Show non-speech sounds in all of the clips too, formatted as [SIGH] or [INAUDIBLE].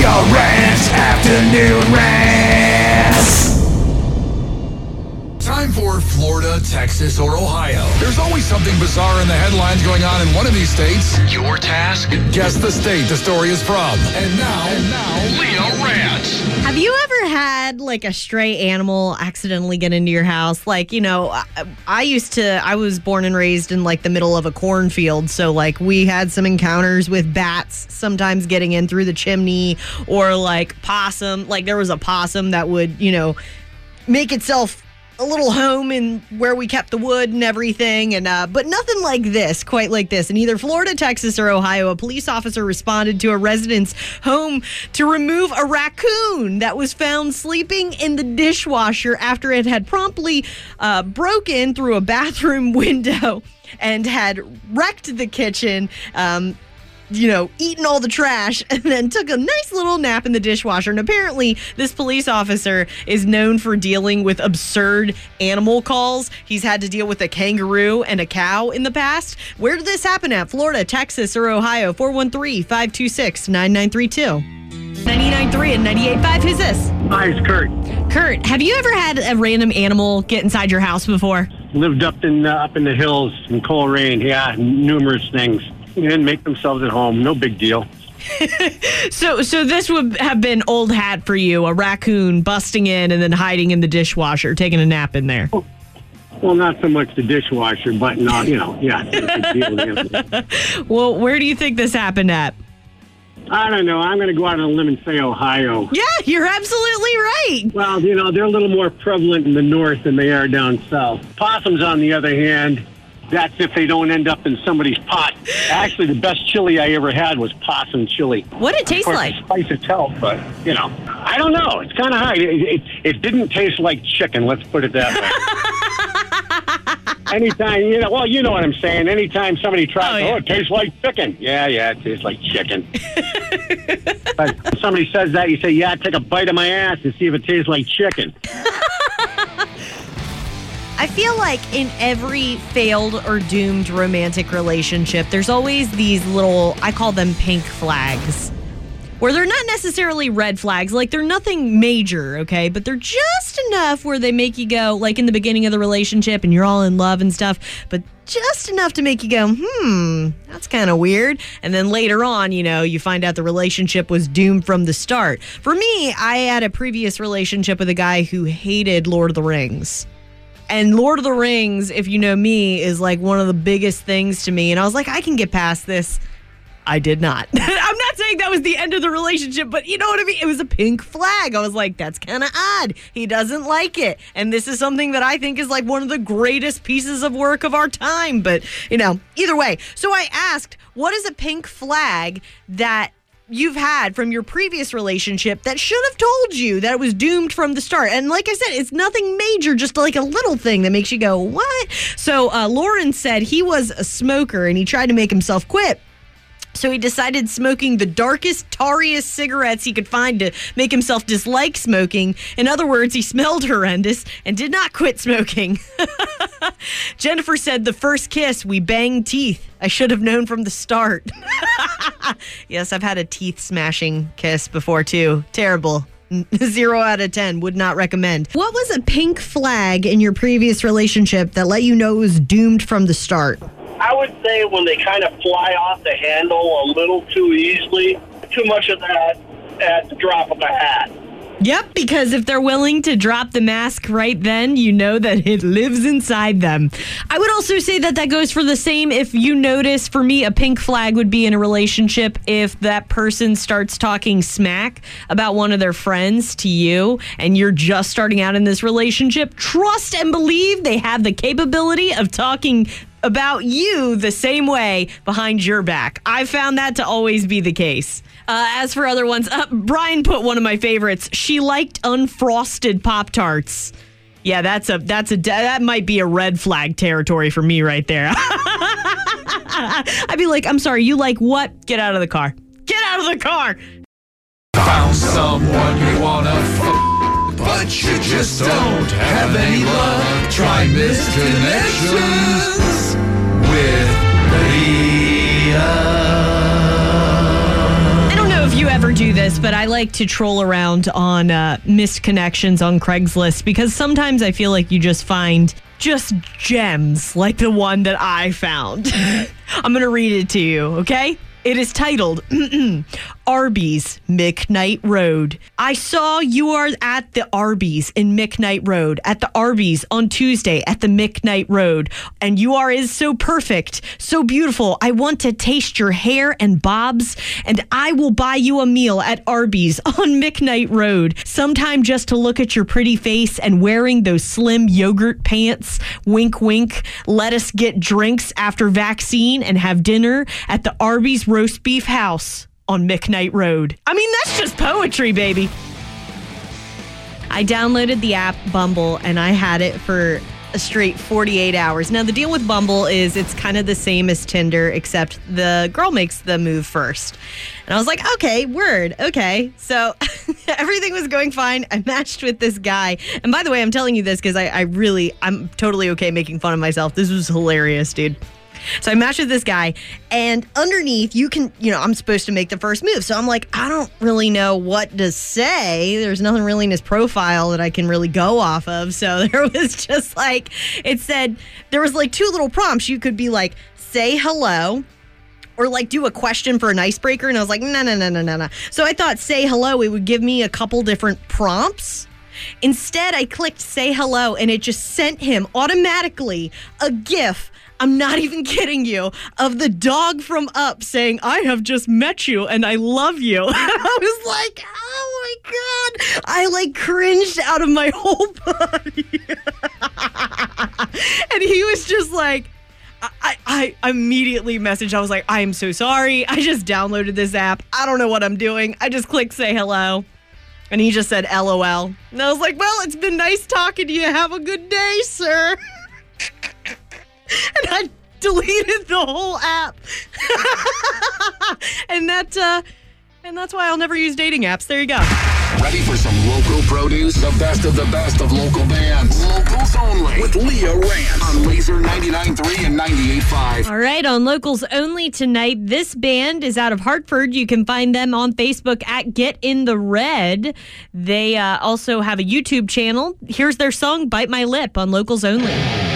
Leah Rants Afternoon Rants. Texas, or Ohio. There's always something bizarre in the headlines going on in one of these states. Your task? Guess the state the story is from. And now, and now, Leah Rants. Have you ever had like a stray animal accidentally get into your house? Like, you know, I, I used to, I was born and raised in like the middle of a cornfield. So, like, we had some encounters with bats sometimes getting in through the chimney or like possum. Like, there was a possum that would, you know, make itself a little home in where we kept the wood and everything and uh, but nothing like this quite like this. In either florida texas or ohio a police officer responded to a resident's home to remove a raccoon that was found sleeping in the dishwasher after it had promptly uh, broken through a bathroom [LAUGHS] window and had wrecked the kitchen. Um, you know, eaten all the trash [LAUGHS] and then took a nice little nap in the dishwasher. And apparently, this police officer is known for dealing with absurd animal calls. He's had to deal with a kangaroo and a cow in the past. Where did this happen at? Florida, Texas, or Ohio? 413 526 9932. 99.3 and 98.5. Who's this? Hi, it's Kurt. Kurt, have you ever had a random animal get inside your house before? Lived up in uh, up in the hills in Colrain. Yeah, numerous things. And make themselves at home. No big deal. [LAUGHS] So, so this would have been old hat for you, a raccoon busting in and then hiding in the dishwasher, taking a nap in there. Well, not so much the dishwasher, but not, you know, yeah. it's a big deal. [LAUGHS] Well, where do you think this happened at? I don't know. I'm going to go out on a limb and say Ohio. Yeah, you're absolutely right. Well, you know, they're a little more prevalent in the north than they are down south. Possums, on the other hand, that's if they don't end up in somebody's pot. Actually, the best chili I ever had was possum chili. What did it taste like? spice itself, but you know, I don't know. It's kind of high. It, it, it didn't taste like chicken. Let's put it that way. [LAUGHS] Anytime, you know, well, you know what I'm saying. Anytime somebody tries, Oh, oh, it tastes like chicken. Yeah, yeah, it tastes like chicken. [LAUGHS] but somebody says that, you say, yeah, take a bite of my ass and see if it tastes like chicken. I feel like in every failed or doomed romantic relationship, there's always these little, I call them pink flags, where they're not necessarily red flags. Like they're nothing major, okay? But they're just enough where they make you go, like in the beginning of the relationship and you're all in love and stuff, but just enough to make you go, hmm, that's kind of weird. And then later on, you know, you find out the relationship was doomed from the start. For me, I had a previous relationship with a guy who hated Lord of the Rings. And Lord of the Rings, if you know me, is like one of the biggest things to me. And I was like, I can get past this. I did not. [LAUGHS] I'm not saying that was the end of the relationship, but you know what I mean? It was a pink flag. I was like, that's kind of odd. He doesn't like it. And this is something that I think is like one of the greatest pieces of work of our time. But, you know, either way. So I asked, what is a pink flag that you've had from your previous relationship that should have told you that it was doomed from the start. And like I said, it's nothing major, just like a little thing that makes you go, what? So uh, Lauren said he was a smoker and he tried to make himself quit. So he decided smoking the darkest, tarriest cigarettes he could find to make himself dislike smoking. In other words, he smelled horrendous and did not quit smoking. [LAUGHS] Jennifer said, The first kiss, we banged teeth. I should have known from the start. [LAUGHS] yes, I've had a teeth smashing kiss before too. Terrible. [LAUGHS] Zero out of 10. Would not recommend. What was a pink flag in your previous relationship that let you know it was doomed from the start? I would say when they kind of fly off the handle a little too easily, too much of that at the drop of a hat. Yep, because if they're willing to drop the mask right then, you know that [LAUGHS] it lives inside them. I would also say that that goes for the same if you notice, for me, a pink flag would be in a relationship if that person starts talking smack about one of their friends to you and you're just starting out in this relationship. Trust and believe they have the capability of talking about you the same way behind your back. I found that to always be the case. Uh, as for other ones, uh, Brian put one of my favorites. She liked unfrosted Pop Tarts. Yeah, that's a that's a that might be a red flag territory for me right there. [LAUGHS] I'd be like, I'm sorry, you like what? Get out of the car. Get out of the car. Found someone you wanna but you just don't have any luck. Try Missed Connections with Leah. I don't know if you ever do this, but I like to troll around on uh, missed connections on Craigslist because sometimes I feel like you just find just gems like the one that I found. [LAUGHS] I'm going to read it to you, okay? It is titled [CLEARS THROAT] Arby's McKnight Road. I saw you are at the Arby's in McKnight Road, at the Arby's on Tuesday at the McKnight Road, and you are is so perfect, so beautiful. I want to taste your hair and bobs, and I will buy you a meal at Arby's [LAUGHS] on McKnight Road, sometime just to look at your pretty face and wearing those slim yogurt pants. Wink, wink. Let us get drinks after vaccine and have dinner at the Arby's Roast Beef House on McKnight Road. I mean, that's just poetry, baby. I downloaded the app Bumble and I had it for a straight 48 hours. Now, the deal with Bumble is it's kind of the same as Tinder, except the girl makes the move first. And I was like, okay, word, okay. So [LAUGHS] everything was going fine. I matched with this guy. And by the way, I'm telling you this because I, I really, I'm totally okay making fun of myself. This was hilarious, dude. So I matched with this guy, and underneath, you can, you know, I'm supposed to make the first move. So I'm like, I don't really know what to say. There's nothing really in his profile that I can really go off of. So [LAUGHS] there was just like, it said, there was like two little prompts. You could be like, say hello or like do a question for an icebreaker. And I was like, no, no, no, no, no, no. So I thought say hello, it would give me a couple different prompts. Instead, I clicked say hello and it just sent him automatically a GIF. I'm not even kidding you, of the dog from Up saying, I have just met you and I love you. [LAUGHS] I was like, oh my God. I like cringed out of my [LAUGHS] whole body. [LAUGHS] and he was just like, I, I immediately messaged. I was like, I am so sorry. I just downloaded this app. I don't know what I'm doing. I just clicked say hello. And he just said LOL. And I was like, well, it's been nice talking to you. Have a good day, sir. [LAUGHS] deleted the whole app. [LAUGHS] and that uh and that's why I'll never use dating apps. There you go. Ready for some local produce? The best of the best of local bands. Locals only. With Leah Rance on Laser 99.3 and 98.5. All right, on locals only tonight. This band is out of Hartford. You can find them on Facebook at Get in the Red. They uh, also have a YouTube channel. Here's their song "Bite My Lip" on locals only.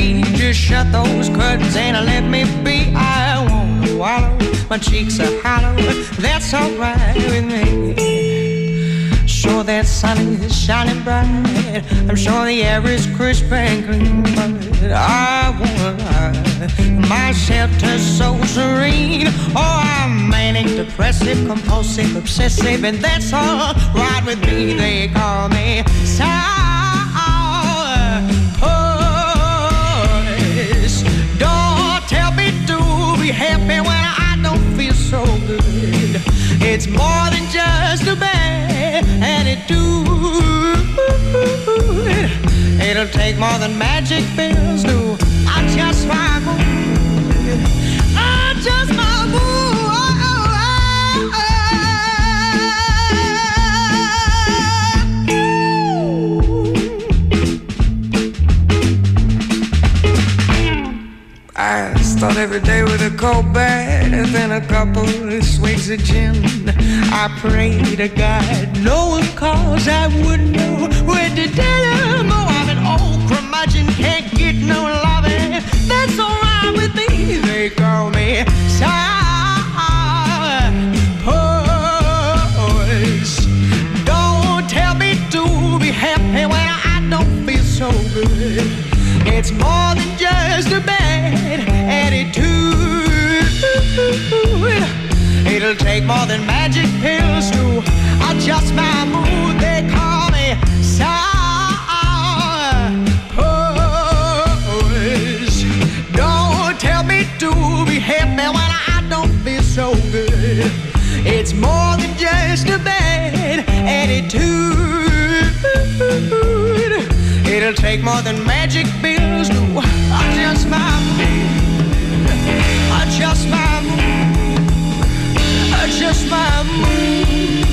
Just shut those curtains and let me be. I wanna wallow. My cheeks are hollow. That's alright with me. Sure that sun is shining bright. I'm sure the air is crisp and clean, but I wanna lie. My shelter's so serene. Oh, I'm manic, depressive, compulsive, obsessive, and that's all right with me. They call me sourpuss. It's more than just a bad attitude. It'll take more than magic pills to adjust my mood. Adjust my mood. I start every day with a cold bath then a couple of swigs of gin. I pray to God no one calls, I wouldn't know where to tell them. Oh, I'm an old curmudgeon, can't get no loving. That's alright with me. They call me sourpuss. Just a bad attitude. It'll take more than magic pills to adjust my mood. Adjust my mood. Adjust my Weege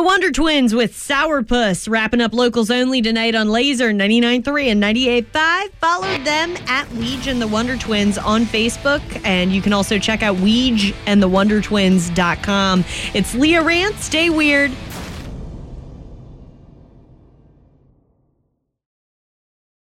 the Wonder Twins with Sourpuss wrapping up locals only tonight on Laser 99.3 and 98.5. Follow them at Weege and the Wonder Twins on Facebook, and you can also check out Weege and the Wonder Twins.com. It's Leah Rant. Stay weird.